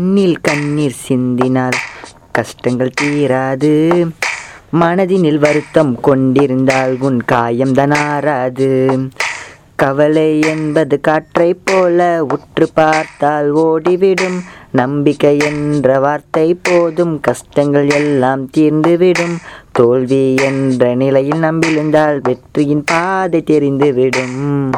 கண்ணில் கண்ணீர் சிந்தினால் கஷ்டங்கள் தீராது. மனதினில் வருத்தம் கொண்டிருந்தால் உன் காயம் தனாராது. கவலை என்பது காற்றைப் போல உற்று பார்த்தால் ஓடிவிடும். நம்பிக்கை என்ற வார்த்தை போதும். கஷ்டங்கள் எல்லாம் தீர்ந்துவிடும். தோல்வி என்ற நிலையில் நம்பியிருந்தால் வெற்றியின் பாதை தெரிந்துவிடும்.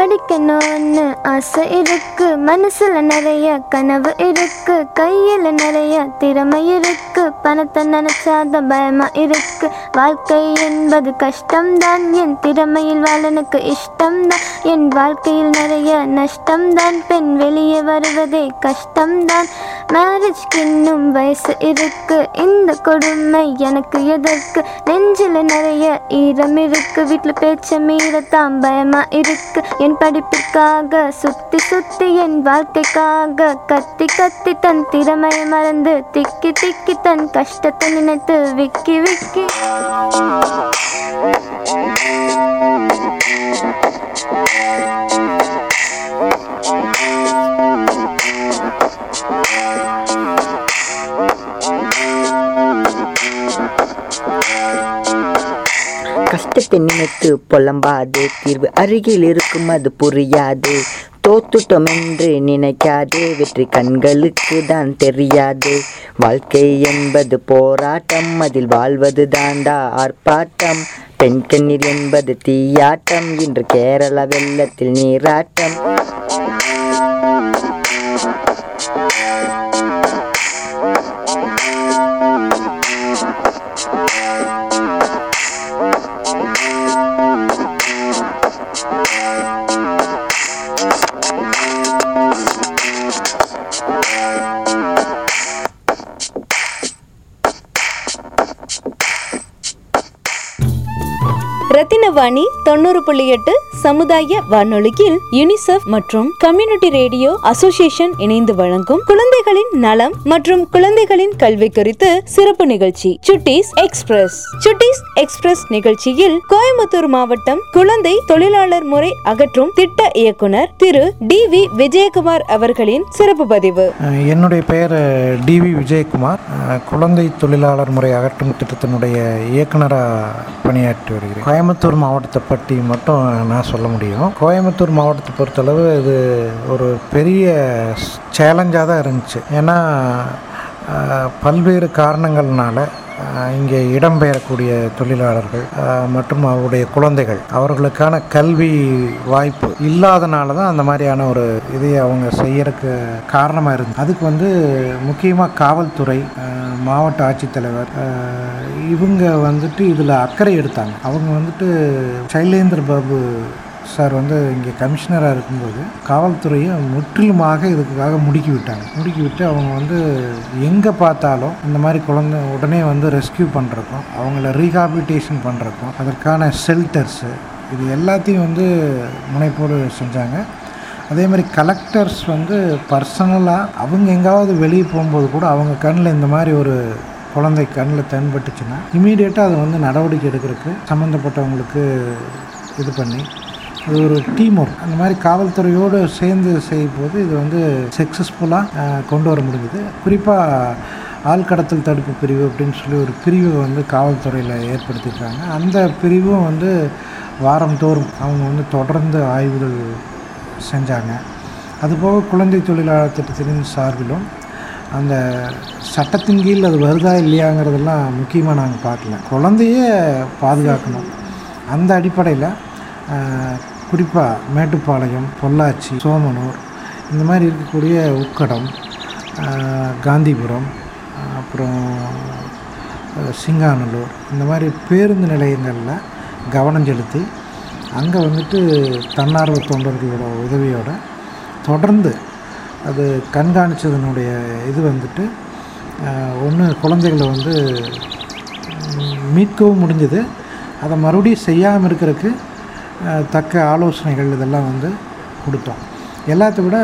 படிக்கணும்னு ஆசை இருக்கு. மனசுல நிறைய கனவு இருக்கு. கையில நிறைய திறமை இருக்கு. பணத்தை நினைச்சாத பயமா இருக்கு. வாழ்க்கை என்பது கஷ்டம்தான். என் திறமையில் வாழனுக்கு இஷ்டம்தான். என் வாழ்க்கையில் நிறைய நஷ்டம்தான். பெண் வெளியே வருவதே கஷ்டம்தான். மேரேஜ்க்கு இன்னும் வயசு இருக்கு. இந்த கொடுமை எனக்கு எதற்கு? நெஞ்சில நிறைய ஈரம் இருக்கு. வீட்டுல பேச்ச மீறத்தான் பயமா இருக்கு. என் படிப்பிற்காக சுத்தி சுத்தி என் வாழ்க்கைக்காக கத்தி கத்தி தன் திறமையை மறந்து திக்கி திக்கி தன் கஷ்டத்தை நினைத்து விக்கி விக்கி. நினைத்து புலம்பாதே. தீர்வு அருகில் இருக்கும் அது புரியாது. தோத்துட்டோம் என்று நினைக்காதே. வெற்றி கண்களுக்கு தான் தெரியாது. வாழ்க்கை என்பது போராட்டம் அதில் வாழ்வது தாண்டா ஆர்ப்பாட்டம். பெண் கண்ணீர் என்பது தீயாட்டம் இன்று கேரள வெள்ளத்தில் நீராட்டம். வணி தொண்ணூறு புள்ளி எட்டு சமுதாய வானொலியில் யுனிசெஃப் மற்றும் கம்யூனிட்டி ரேடியோ அசோசியேஷன் இணைந்து வழங்கும் குழந்தைகளின் நலம் மற்றும் குழந்தைகளின் கல்வி குறித்து சிறப்பு நிகழ்ச்சி சுட்டீஸ் எக்ஸ்பிரஸ். சுட்டீஸ் எக்ஸ்பிரஸ் நிகழ்ச்சியில் கோயம்புத்தூர் மாவட்டம் குழந்தை தொழிலாளர் முறை அகற்றும் திட்ட இயக்குனர் திரு டி வி விஜயகுமார் அவர்களின் சிறப்பு பதிவு. என்னுடைய பெயர் டிவி விஜயகுமார். குழந்தை தொழிலாளர் முறை அகற்றும் திட்டத்தினுடைய இயக்குனராக பணியாற்றி வருகிறேன். கோயம்புத்தூர் மாவட்டத்தை பற்றி மட்டும் நான் சொல்ல முடியும். கோயம்புத்தூர் மாவட்டத்தை பொறுத்தளவு இது ஒரு பெரிய சேலஞ்சாக தான் இருந்துச்சு. ஏன்னா பல்வேறு காரணங்கள்னால இங்கே இடம்பெயரக்கூடிய தொழிலாளர்கள் மற்றும் அவருடைய குழந்தைகள் அவர்களுக்கான கல்வி வாய்ப்பு இல்லாதனால தான் அந்த மாதிரியான ஒரு இதை அவங்க செய்யறதுக்கு காரணமாக இருந்து அதுக்கு வந்து முக்கியமாக காவல்துறை மாவட்ட ஆட்சித்தலைவர் இவங்க வந்துட்டு இதில் அக்கறை எடுத்தாங்க. அவங்க வந்துட்டு சைலேந்திர பாபு சார் வந்து இங்கே கமிஷனராக இருக்கும்போது காவல்துறையை முற்றிலுமாக இதுக்காக முடுக்கி விட்டாங்க. முடுக்கி விட்டு அவங்க வந்து எங்கே பார்த்தாலும் இந்த மாதிரி குழந்தை உடனே வந்து ரெஸ்கியூ பண்ணுறக்கும் அவங்கள ரீஹாபிலிட்டேஷன் பண்ணுறக்கும் அதற்கான ஷெல்டர்ஸு இது எல்லாத்தையும் வந்து முனைப்போடு செஞ்சாங்க. அதே மாதிரி கலெக்டர்ஸ் வந்து பர்சனலாக அவங்க எங்காவது வெளியே போகும்போது கூட அவங்க கண்ணில் இந்த மாதிரி ஒரு குழந்தை கண்ணில் தென்பட்டுச்சுன்னா இமீடியட்டாக அதை வந்து நடவடிக்கை எடுக்கிறதுக்கு சம்மந்தப்பட்டவங்களுக்கு இது பண்ணி அது ஒரு டீம் ஒர்க் அந்த மாதிரி காவல்துறையோடு சேர்ந்து செய்யும் போது இது வந்து சக்ஸஸ்ஃபுல்லாக கொண்டு வர முடிஞ்சுது. குறிப்பாக ஆள்கடத்தல் தடுப்பு பிரிவு அப்படின்னு சொல்லி ஒரு பிரிவு வந்து காவல்துறையில் ஏற்படுத்தியிருக்காங்க. அந்த பிரிவும் வந்து வாரந்தோறும் அவங்க வந்து தொடர்ந்து ஆய்வுகள் செஞ்சாங்க. அதுபோக குழந்தை தொழிலாளர் திட்டத்தின் சார்பிலும் அந்த சட்டத்தின் கீழ் அது வருதா இல்லையாங்கிறதெல்லாம் முக்கியமாக நாங்கள் பார்க்கல. குழந்தைய பாதுகாக்கணும். அந்த அடிப்படையில் குறிப்பாக மேட்டுப்பாளையம் பொள்ளாச்சி சோமனூர் இந்த மாதிரி இருக்கக்கூடிய உக்கடம் காந்திபுரம் அப்புறம் சிங்காநல்லூர் இந்த மாதிரி பேருந்து நிலையங்களில் கவனம் செலுத்தி அங்கே வந்துட்டு தன்னார்வ தொண்டர்களோட உதவியோட தொடர்ந்து அது கண்காணித்ததனுடைய இது வந்துட்டு ஒன்று குழந்தைகளை வந்து மீட்கவும் முடிஞ்சது. அதை மறுபடியும் செய்யாமல் இருக்கிறதுக்கு தக்க ஆலோசனைகள் இதெல்லாம் வந்து கொடுத்தோம். எல்லாத்த விட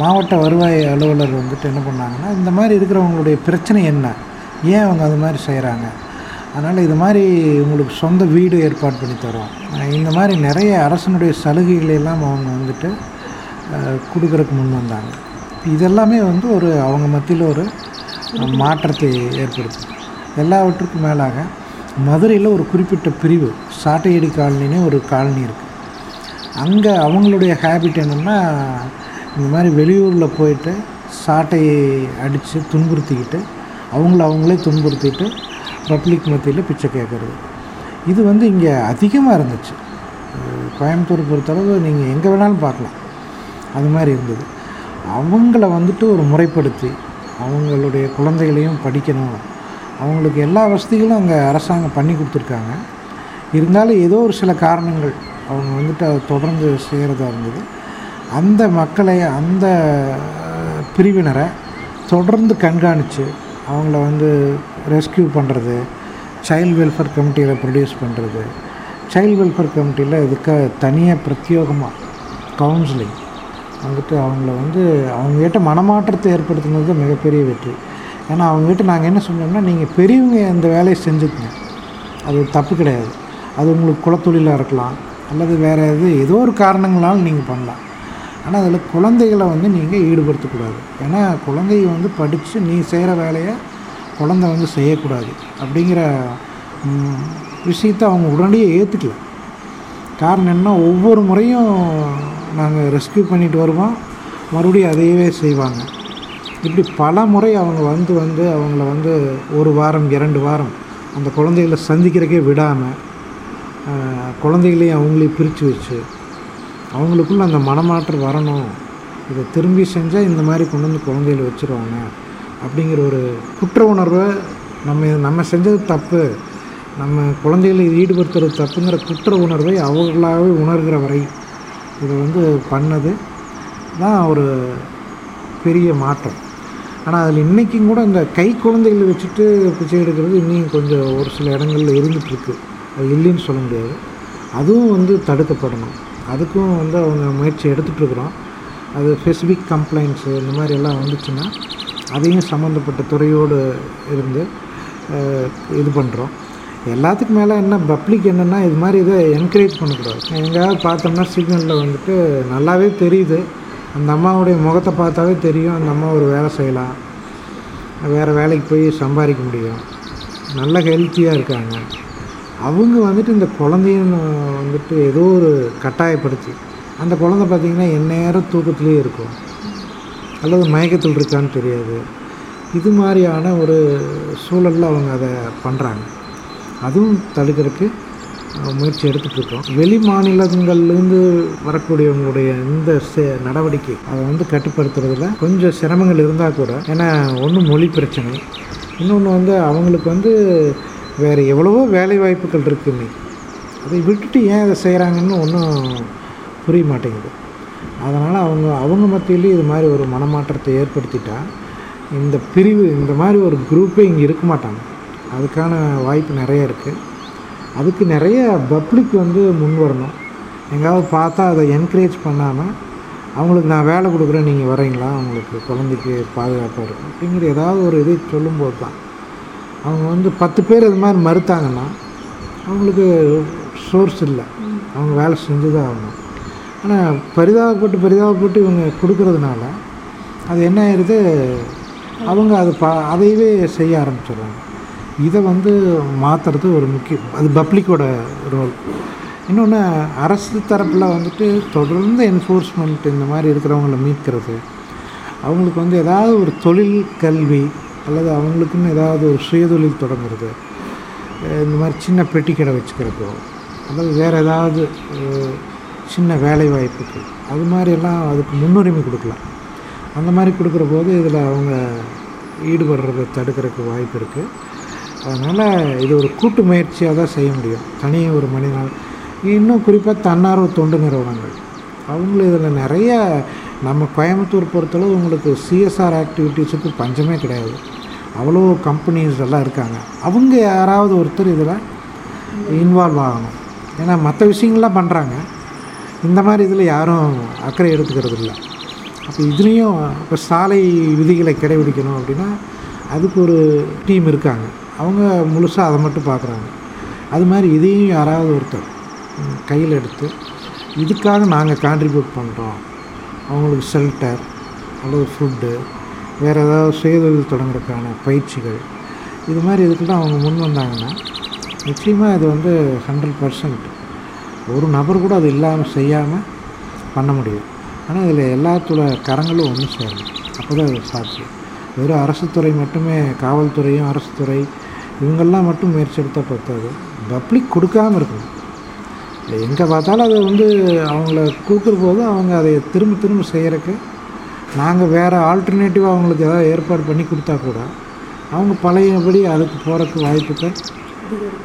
மாவட்ட வருவாய் அலுவலர் வந்துட்டு என்ன பண்ணாங்கன்னா இந்த மாதிரி இருக்கிறவங்களுடைய பிரச்சனை என்ன? ஏன் அவங்க அது மாதிரி செய்கிறாங்க அதனால் இது மாதிரி உங்களுக்கு சொந்த வீடு ஏற்பாடு பண்ணி தரோம். இந்த மாதிரி நிறைய அரசனுடைய சலுகைகளையெல்லாம் அவங்க வந்துட்டு கொடுக்குறக்கு முன் வந்தாங்க. இதெல்லாமே வந்து ஒரு அவங்க மத்தியில் ஒரு மாற்றத்தை ஏற்படுத்தும் எல்லாவற்றுக்கும் மேலாக மதுரையில் ஒரு குறிப்பிட்ட பிரிவு சாட்டையடி காலனின்னு ஒரு காலனி இருக்குது அங்கே அவங்களுடைய ஹேபிட் என்னென்னா இந்த மாதிரி வெளியூரில் போயிட்டு சாட்டையை அடித்து துன்புறுத்திக்கிட்டு அவங்கள அவங்களே துன்புறுத்திட்டு பப்ளிக் மத்தியில் பிச்சை கேட்குறது இது வந்து இங்கே அதிகமாக இருந்துச்சு. கோயம்புத்தூர் பொறுத்தளவு நீங்கள் எங்கே வேணாலும் பார்க்கலாம். அது மாதிரி இருந்தது. அவங்கள வந்துட்டு ஒரு முறைப்படுத்தி அவங்களுடைய குழந்தைகளையும் படிக்கணும். அவங்களுக்கு எல்லா வசதிகளும் அங்கே அரசாங்கம் பண்ணி கொடுத்துருக்காங்க. இருந்தாலும் ஏதோ ஒரு சில காரணங்கள் அவங்க வந்துட்டு அதை தொடர்ந்து செய்கிறதா இருந்தது. அந்த மக்களை அந்த பிரிவினரை தொடர்ந்து கண்காணித்து அவங்கள வந்து ரெஸ்கியூ பண்ணுறது சைல்டு வெல்ஃபேர் கமிட்டியில் ப்ரொடியூஸ் பண்ணுறது சைல்டு வெல்ஃபேர் கமிட்டியில் இதுக்கு தனியாக பிரத்யேகமாக கவுன்சிலிங். வந்துட்டு அவங்கள வந்து அவங்ககிட்ட மனமாற்றத்தை ஏற்படுத்தினது மிகப்பெரிய வெற்றி. ஏன்னா அவங்ககிட்ட நாங்கள் என்ன சொன்னோம்னா நீங்கள் பெரியவங்க அந்த வேலையை செஞ்சுக்கங்க. அது தப்பு கிடையாது. அது உங்களுக்கு குலத்தொழிலாக இருக்கலாம் அல்லது வேறு எது ஏதோ ஒரு காரணங்களாலும் நீங்கள் பண்ணலாம். ஆனால் அதில் குழந்தைகளை வந்து நீங்கள் ஈடுபடுத்தக்கூடாது. ஏன்னா குழந்தைய வந்து படித்து நீ செய்கிற வேலையை குழந்தை வந்து செய்யக்கூடாது. அப்படிங்கிற விஷயத்தை அவங்க உடனடியே ஏற்றுக்கல காரணம் என்ன ஒவ்வொரு முறையும் நாங்கள் ரெஸ்க்யூ பண்ணிட்டு வருவோம். மறுபடியும் அதையவே செய்வாங்க. இப்படி பல முறை அவங்க வந்து வந்து அவங்கள வந்து ஒரு வாரம் இரண்டு வாரம் அந்த குழந்தைகளை சந்திக்கிறக்கே விடாமல் குழந்தைகளையும் அவங்களையும் பிரித்து வச்சு அவங்களுக்குள்ள அந்த மனமாற்றம் வரணும் இதை திரும்பி செஞ்சால் இந்த மாதிரி கொண்டு வந்து குழந்தைகளை வச்சுருவாங்க அப்படிங்கிற ஒரு குற்ற உணர்வை நம்ம நம்ம செஞ்சது தப்பு நம்ம குழந்தைகளை ஈடுபடுத்துறது தப்புங்கிற குற்ற உணர்வை அவர்களாகவே உணர்கிற வரை இதை வந்து பண்ணது தான் ஒரு பெரிய மாற்றம். ஆனால் அதில் இன்றைக்கும் கூட இந்த கை குழந்தைகளை வச்சுட்டு பிச்சை எடுக்கிறது இன்னும் கொஞ்சம் ஒரு சில இடங்களில் இருந்துகிட்ருக்கு அது இல்லைன்னு சொல்ல முடியாது. அதுவும் வந்து தடுக்கப்படணும். அதுக்கும் வந்து அவங்க முயற்சி எடுத்துகிட்ருக்குறோம் அது ஸ்பெசிஃபிக் கம்ப்ளைண்ட்ஸு இந்த மாதிரி எல்லாம் வந்துச்சுன்னா அதையும் சம்மந்தப்பட்ட துறையோடு இருந்து இது பண்ணுறோம் எல்லாத்துக்கும் மேலே என்ன பப்ளிக் என்னென்னா இது மாதிரி இதை என்கரேஜ் பண்ணக்கூடாது. எங்கேயாவது பார்த்தோம்னா சிக்னலில் வந்துட்டு நல்லாவே தெரியுது. அந்த அம்மாவுடைய முகத்தை பார்த்தாவே தெரியும். அந்த அம்மா ஒரு வேலை செய்யலாம். வேறு வேலைக்கு போய் சம்பாதிக்க முடியும். நல்ல ஹெல்த்தியாக இருக்காங்க. அவங்க வந்துட்டு இந்த குழந்தைன்னு வந்துட்டு ஏதோ ஒரு கட்டாயப்படுத்தி அந்த குழந்தை பார்த்திங்கன்னா எந்நேரம் தூக்கத்துலேயே இருக்கும். அல்லது மயக்கத்தில் இருக்கான்னு தெரியாது. இது மாதிரியான ஒரு சூழலில் அவங்க அதை பண்ணுறாங்க அதுவும் தடுக்கிறதுக்கு முயற்சி எடுத்துகிட்ருக்கோம் வெளி மாநிலங்கள்லேருந்து வரக்கூடியவங்களுடைய இந்த நடவடிக்கை அதை வந்து கட்டுப்படுத்துறதுல கொஞ்சம் சிரமங்கள் இருந்தால் கூட ஏன்னா ஒன்று மொழி பிரச்சனை இன்னொன்று வந்து அவங்களுக்கு வந்து வேறு எவ்வளவோ வேலை வாய்ப்புகள் இருக்கு அதை விட்டுட்டு ஏன் அதை செய்கிறாங்கன்னு ஒன்றும் புரிய மாட்டேங்குது. அதனால் அவங்க அவங்க மத்தியிலேயே இது மாதிரி ஒரு மனமாற்றத்தை ஏற்படுத்திட்டா இந்த பிரிவு இந்த மாதிரி ஒரு குரூப்பே இங்கே இருக்க மாட்டாங்க. அதுக்கான வாய்ப்பு நிறைய இருக்குது அதுக்கு நிறைய பப்ளிக் வந்து முன் வரணும். எங்காவது பார்த்தா அதை என்கரேஜ் பண்ணாமல் அவங்களுக்கு நான் வேலை கொடுக்குறேன் நீங்கள் வரீங்களா அவங்களுக்கு குழந்தைக்கு பாதுகாப்பாக இருக்கும். அப்படிங்கிற ஏதாவது ஒரு இது சொல்லும்போது தான். அவங்க வந்து பத்து பேர் இது மாதிரி மறுத்தாங்கன்னா அவங்களுக்கு சோர்ஸ் இல்லை. அவங்க வேலை செஞ்சு தான் ஆகணும். ஆனால் பரிதாபப்பட்டு பரிதாபப்பட்டு இவங்க கொடுக்கறதுனால அது என்ன ஆயிடுது அவங்க அது பா அதையவே செய்ய ஆரம்பிச்சிடுறாங்க. இதை வந்து மாற்றுறது ஒரு முக்கியம். அது பப்ளிக்கோட ரோல் இன்னொன்று அரசு தரப்பில் வந்துட்டு தொடர்ந்து என்ஃபோர்ஸ்மெண்ட் இந்த மாதிரி இருக்கிறவங்கள மீட்கிறது. அவங்களுக்கு வந்து ஏதாவது ஒரு தொழில் கல்வி அல்லது அவங்களுக்குன்னு ஏதாவது ஒரு சுயதொழில் தொடங்குறது இந்த மாதிரி சின்ன பெட்டி கடை வச்சுக்கிறதோ அல்லது வேறு ஏதாவது சின்ன வேலை வாய்ப்புக்கு அது மாதிரியெல்லாம் அதுக்கு முன்னுரிமை கொடுக்கலாம். அந்த மாதிரி கொடுக்குற போது இதில் அவங்க ஈடுபடுறதை தடுக்கிறதுக்கு வாய்ப்பு இருக்குது அதனால் இது ஒரு கூட்டு முயற்சியாக தான் செய்ய முடியும். தனி ஒரு மனிதனால். இன்னும் குறிப்பாக தன்னார்வ தொண்டு நிறுவனங்கள். அவங்களும் இதில் நிறைய நம்ம கோயம்புத்தூர் பொறுத்தளவு உங்களுக்கு சிஎஸ்ஆர் ஆக்டிவிட்டீஸுக்கு பஞ்சமே கிடையாது. அவ்வளோ கம்பெனிஸ் எல்லாம் இருக்காங்க. அவங்க யாராவது ஒருத்தர் இதில் இன்வால்வ் ஆகணும். ஏன்னா மற்ற விஷயங்கள்லாம் பண்ணுறாங்க இந்த மாதிரி இதில் யாரும் அக்கறை எடுத்துக்கிறது இல்லை அப்போ இதுலேயும் இப்போ சாலை விதிகளை கடைபிடிக்கணும் அப்படின்னா அதுக்கு ஒரு டீம் இருக்காங்க. அவங்க முழுசாக அதை மட்டும் பார்க்குறாங்க. அது மாதிரி இதையும் யாராவது ஒருத்தர் கையில் எடுத்து இதுக்காக நாங்கள் கான்ட்ரிபியூட் பண்ணுறோம் அவங்களுக்கு ஷெல்டர் அல்லது ஃபுட்டு வேறு ஏதாவது சுயதொழில் தொடங்குறதுக்கான பயிற்சிகள். இது மாதிரி இதுக்கெல்லாம் அவங்க முன் வந்தாங்கன்னா நிச்சயமாக இது வந்து ஹண்ட்ரட் பர்சன்ட் ஒரு நபர் கூட அது இல்லாமல் செய்யாமல் பண்ண முடியும். ஆனால் இதில் எல்லாத்தோட கரங்களும் ஒன்று சேரணும். அப்போ தான் அது சாத்தியம். வெறும் அரசு துறை மட்டுமே காவல்துறையும் அரசு துறை இவங்கெல்லாம் மட்டும் முயற்சி எடுத்தால் பத்தாது. பப்ளிக் கொடுக்காமல் இருக்கணும். எங்கே பார்த்தாலும் அதை வந்து அவங்கள கொடுக்குற போது அவங்க அதை திரும்ப திரும்ப செய்கிறக்கு நாங்கள் வேறு ஆல்டர்னேட்டிவாக அவங்களுக்கு ஏதாவது ஏற்பாடு பண்ணி கொடுத்தா கூட அவங்க பழையபடி அதுக்கு போகிறக்கு வாய்ப்புகள்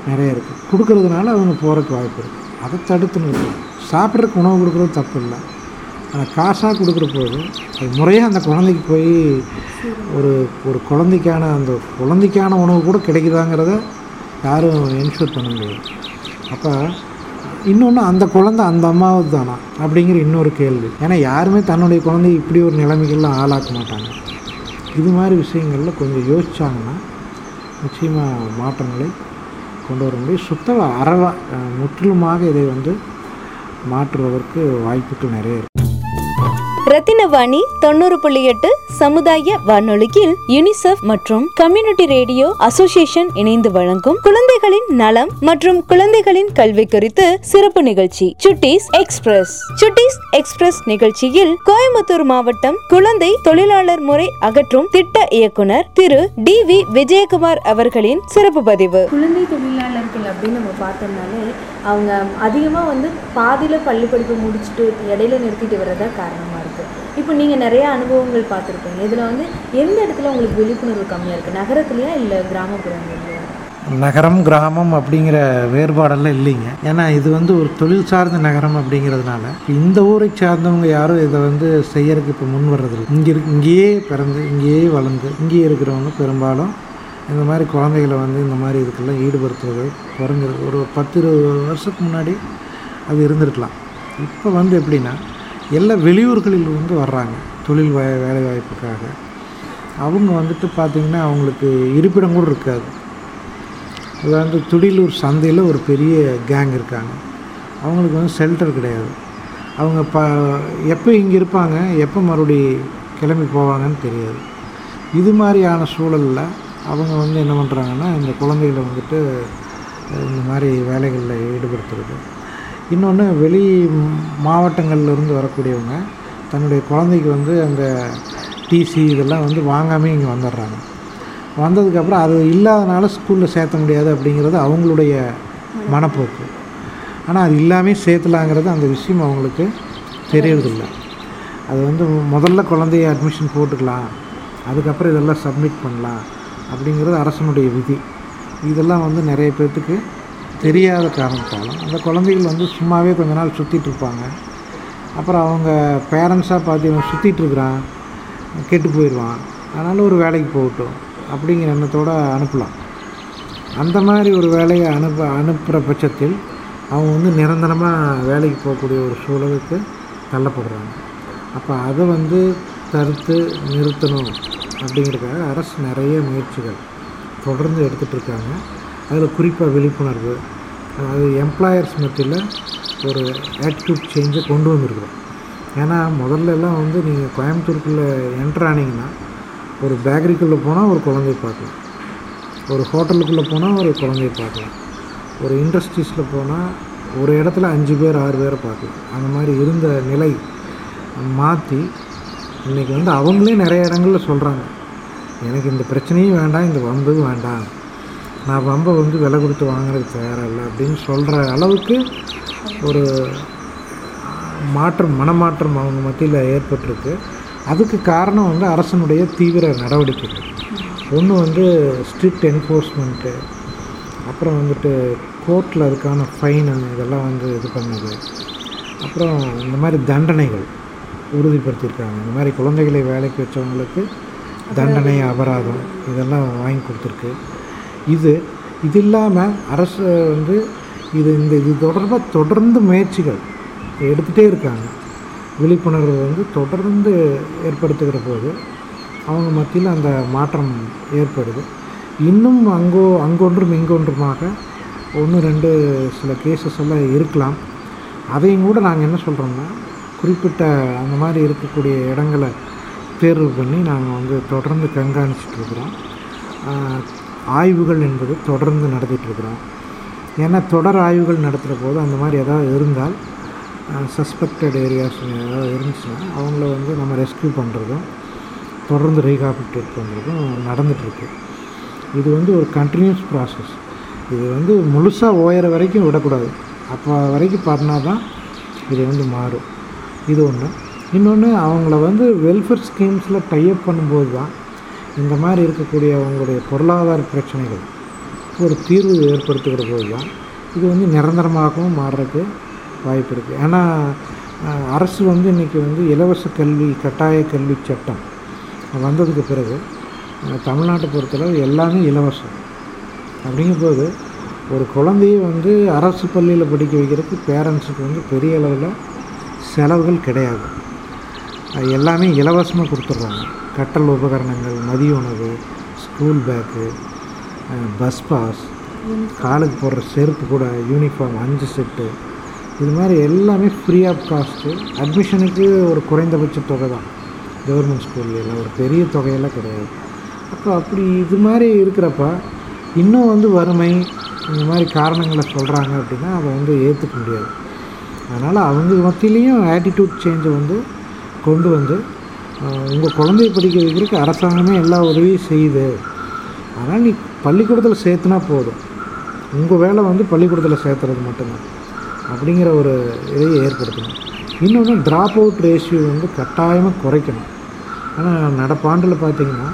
நிறைய இருக்குது கொடுக்கறதுனால அவங்க போகிறக்கு வாய்ப்பு இருக்குது அதை தடுத்து நிறுத்தணும். சாப்பிட்றதுக்கு உணவு கொடுக்குறது தப்பு இல்லை. ஆனால் காசாக கொடுக்குற போது அது முறையாக அந்த குழந்தைக்கு போய் ஒரு ஒரு குழந்தைக்கான அந்த குழந்தைக்கான உணவு கூட கிடைக்குதாங்கிறத யாரும் என்ஷூர் பண்ண முடியாது. அப்போ இன்னொன்று அந்த குழந்தை அந்த அம்மாவது தானா அப்படிங்கிற இன்னொரு கேள்வி. ஏன்னா யாருமே தன்னுடைய குழந்தை இப்படி ஒரு நிலைமைகள்லாம் ஆளாக்க மாட்டாங்க. இது மாதிரி விஷயங்களில் கொஞ்சம் யோசித்தாங்கன்னா நிச்சயமாக மாற்றங்களை கொண்டு வர முடியும். சுத்த அறவா முற்றிலுமாக இதை வந்து மாற்றுவதற்கு வாய்ப்புகள் நிறைய இருக்குது ரத்தினவாணி தொண்ணூறு புள்ளி எட்டு சமுதாய வானொலியில் யுனிசெஃப் மற்றும் கம்யூனிட்டி ரேடியோ அசோசியேஷன் இணைந்து வழங்கும் குழந்தைகளின் நலம் மற்றும் குழந்தைகளின் கல்வி குறித்து சிறப்பு நிகழ்ச்சி சுட்டீஸ் எக்ஸ்பிரஸ். சுட்டீஸ் எக்ஸ்பிரஸ் நிகழ்ச்சியில் கோயம்புத்தூர் மாவட்டம் குழந்தை தொழிலாளர் முறை அகற்றும் திட்ட இயக்குனர் திரு டி வி விஜயகுமார் அவர்களின் சிறப்பு பதிவு. குழந்தை தொழிலாளர்கள் அப்படின்னு நம்ம பார்த்தோம்னாலே அவங்க அதிகமாக வந்து பாதியில் பள்ளி படிப்பு முடிச்சுட்டு இடையில நிறுத்திட்டு வர்றதா காரணமாக இருக்குது இப்போ நீங்கள் நிறையா அனுபவங்கள் பார்த்துருப்பீங்க இதில் வந்து எந்த இடத்துல உங்களுக்கு விழிப்புணர்வு கம்மியாக இருக்குது நகரத்துலையா இல்லை கிராமப்புறங்கள்லையா? நகரம் கிராமம் அப்படிங்கிற வேறுபாடெல்லாம் இல்லைங்க. ஏன்னா இது வந்து ஒரு தொழில் சார்ந்த நகரம் அப்படிங்கிறதுனால இந்த ஊரை சார்ந்தவங்க யாரும் இதை வந்து செய்யறதுக்கு இப்போ முன் வர்றதில்லை. இங்கே இருக்கு இங்கேயே பிறந்து இங்கேயே வளர்ந்து இங்கேயே இருக்கிறவங்க பெரும்பாலும் இந்த மாதிரி குழந்தைகளை வந்து இந்த மாதிரி இதுக்கெல்லாம் ஈடுபடுத்துறது குறைஞ்சிருக்கு ஒரு பத்து இருபது வருஷத்துக்கு முன்னாடி அது இருந்திருக்கலாம். இப்போ வந்து எப்படின்னா எல்லா வெளியூர்களில் வந்து வர்றாங்க தொழில் வே வேலை வாய்ப்புக்காக அவங்க வந்துட்டு பார்த்திங்கன்னா அவங்களுக்கு இருப்பிடம் கூட இருக்காது. அது வந்து துடிலூர் சந்தையில் ஒரு பெரிய கேங் இருக்காங்க. அவங்களுக்கு வந்து ஷெல்டர் கிடையாது. அவங்க ப எப்போ இங்கே இருப்பாங்க எப்போ மறுபடி கிளம்பி போவாங்கன்னு தெரியாது. இது மாதிரியான சூழலில் அவங்க வந்து என்ன பண்ணுறாங்கன்னா இந்த குழந்தைகளை வந்துட்டு இந்த மாதிரி வேலைகளில் ஈடுபடுத்துறது. இன்னொன்று வெளி மாவட்டங்கள்ல இருந்து வரக்கூடியவங்க தன்னுடைய குழந்தைக்கு வந்து அந்த டிசி இதெல்லாம் வந்து வாங்காமல் இங்கே வந்துடுறாங்க. வந்ததுக்கப்புறம் அது இல்லாதனால ஸ்கூலில் சேர்த்த முடியாது அப்படிங்கிறது அவங்களுடைய மனப்போக்கு. ஆனால் அது இல்லாமல் சேர்த்தலாங்கிறது அந்த விஷயம் அவங்களுக்கு தெரியறதில்லை. அது வந்து முதல்ல குழந்தைய அட்மிஷன் போட்டுக்கலாம் அதுக்கப்புறம் இதெல்லாம் சப்மிட் பண்ணலாம் அப்படிங்கிறது அரசனுடைய விதி. இதெல்லாம் வந்து நிறைய பேர்த்துக்கு தெரியாத காரணத்தாலும் அந்த குழந்தைகள் வந்து சும்மாவே கொஞ்ச நாள் சுற்றிட்டு இருப்பாங்க அப்புறம் அவங்க பேரண்ட்ஸாக பார்த்து இவன் சுற்றிட்டுருக்குறான் கெட்டு போயிடுவான் அதனால் ஒரு வேலைக்கு போகட்டும் அப்படிங்கிற எண்ணத்தோடு அனுப்பலாம். அந்த மாதிரி ஒரு வேலையை அனுப்ப அனுப்புகிற பட்சத்தில் அவங்க வந்து நிரந்தரமாக வேலைக்கு போகக்கூடிய ஒரு சூழலுக்கு தள்ளப்படுறாங்க. அப்போ அதை வந்து தடுத்து நிறுத்தணும் அப்படிங்கிறதுக்காக அரசு நிறைய முயற்சிகள் தொடர்ந்து எடுத்துகிட்டு இருக்காங்க. அதில் குறிப்பாக விழிப்புணர்வு அது எம்ப்ளாயர்ஸ் மத்தியில் ஒரு ஆட்டிடியூட் சேஞ்சை கொண்டு வந்திருக்கிறோம். ஏன்னா முதல்ல எல்லாம் வந்து நீங்கள் கோயம்புத்தூருக்குள்ளே என்ட்ரு ஆனீங்கன்னா ஒரு பேக்கரிக்குள்ளே போனால் ஒரு குழந்தைய பார்க்கலாம். ஒரு ஹோட்டலுக்குள்ளே போனால் ஒரு குழந்தைய பார்க்கலாம். ஒரு இண்டஸ்ட்ரீஸில் போனால் ஒரு இடத்துல அஞ்சு பேர் ஆறு பேரை பார்க்கலாம். அந்த மாதிரி இருந்த நிலை மாற்றி இன்றைக்கி வந்து அவங்களே நிறைய இடங்களில் சொல்கிறாங்க. எனக்கு இந்த பிரச்சனையும் வேண்டாம் இந்த வம்பும் வேண்டாம். நான் பம்பை வந்து விலை கொடுத்து வாங்குறதுக்கு தயாராக இல்லை அப்படின்னு சொல்கிற அளவுக்கு ஒரு மாற்றம் மனமாற்றம் அவங்க மத்தியில் ஏற்பட்டிருக்கு. அதுக்கு காரணம் வந்து அரசனுடைய தீவிர நடவடிக்கைகள் ஒன்று வந்து ஸ்ட்ரிக்ட் என்ஃபோர்ஸ்மெண்ட்டு அப்புறம் வந்துட்டு கோர்ட்டில் அதுக்கான ஃபைனு இதெல்லாம் வந்து இது பண்ணது. அப்புறம் இந்த மாதிரி தண்டனைகள் உறுதிப்படுத்தியிருக்காங்க. இந்த மாதிரி குழந்தைகளை வேலைக்கு வச்சவங்களுக்கு தண்டனை அபராதம் இதெல்லாம் வாங்கி கொடுத்துருக்கு. இது இது இல்லாமல் அரசு வந்து இது இந்த இது தொடர்பாக தொடர்ந்து முயற்சிகள் எடுத்துகிட்டே இருக்காங்க. விழிப்புணர்வு வந்து தொடர்ந்து ஏற்படுத்துகிற போது அவங்க மத்தியில் அந்த மாற்றம் ஏற்படுது. இன்னும் அங்கோ அங்கொன்றும் இங்கொன்றுமாக ஒன்று ரெண்டு சில கேசஸ் எல்லாம் இருக்கலாம். அதையும் கூட நாங்கள் என்ன சொல்கிறோம்னா குறிப்பிட்ட அந்த மாதிரி இருக்கக்கூடிய இடங்களை தேர்வு பண்ணி நாங்கள் வந்து தொடர்ந்து கண்காணிச்சிட்ருக்குறோம் ஆய்வுகள் என்பது தொடர்ந்து நடத்திட்டுருக்குறோம் ஏன்னா தொடர் ஆய்வுகள் நடத்துகிற போது அந்த மாதிரி ஏதாவது இருந்தால் சஸ்பெக்டட் ஏரியாஸ் ஏதாவது இருந்துச்சுன்னா அவங்கள வந்து நம்ம ரெஸ்க்யூ பண்ணுறதும் தொடர்ந்து ரீகாபிட்டேட் பண்ணுறதும் நடந்துகிட்ருக்கு இது வந்து ஒரு கண்டினியூஸ் ப்ராசஸ் இது வந்து முழுசாக ஓயிற வரைக்கும் விடக்கூடாது. அப்போ வரைக்கும் பண்ணால் தான் இது வந்து மாறும். இது ஒன்று இன்னொன்று அவங்கள வந்து வெல்ஃபேர் ஸ்கீம்ஸில் டைப் பண்ணும்போது தான் இந்த மாதிரி இருக்கக்கூடிய அவங்களுடைய பொருளாதார பிரச்சனைகள் ஒரு தீர்வு ஏற்படுத்துகிற போது தான் இது வந்து நிரந்தரமாகவும் மாறுறதுக்கு வாய்ப்பு இருக்குது ஏன்னா அரசு வந்து இன்றைக்கி வந்து இலவச கல்வி கட்டாய கல்வி சட்டம் வந்ததுக்கு பிறகு தமிழ்நாட்டை பொறுத்தளவு எல்லாமே இலவசம். அப்படிங்கும்போது ஒரு குழந்தைய வந்து அரசு பள்ளியில் படிக்க வைக்கிறதுக்கு பேரண்ட்ஸுக்கு வந்து பெரிய அளவில் செலவுகள் கிடையாது. எல்லாமே இலவசமாக கொடுத்துட்றாங்க. கட்டல் உபகரணங்கள் மதிய உணவு ஸ்கூல் பேக்கு பஸ் பாஸ் காலுக்கு போடுற செருப்பு கூட யூனிஃபார்ம் அஞ்சு செட்டு இது மாதிரி எல்லாமே ஃப்ரீ ஆஃப் காஸ்ட்டு அட்மிஷனுக்கு ஒரு குறைந்தபட்ச தொகை தான். கவர்மெண்ட் ஸ்கூல்லாம் ஒரு பெரிய தொகையெல்லாம் கிடையாது. அப்போ அப்படி இது மாதிரி இருக்கிறப்ப இன்னும் வந்து வறுமை இந்த மாதிரி காரணங்களை சொல்கிறாங்க அப்படின்னா அதை வந்து ஏற்றுக்க முடியாது. அதனால் அவங்க மத்தியிலையும் ஆட்டிடியூட் சேஞ்சை வந்து கொண்டு வந்து உங்கள் குழந்தைய படிக்க வைக்கிறதுக்கு அரசாங்கமே எல்லா உதவியும் செய்யுது. ஆனால் நீ பள்ளிக்கூடத்தில் சேர்த்துனா போதும். உங்கள் வேலை வந்து பள்ளிக்கூடத்தில் சேர்த்துறது மட்டும்தான். அப்படிங்கிற ஒரு இதை ஏற்படுத்தணும். இன்னொன்று ட்ராப் அவுட் ரேஷியோ வந்து கட்டாயமாக குறைக்கணும். ஆனால் நடப்பாண்டில் பார்த்திங்கன்னா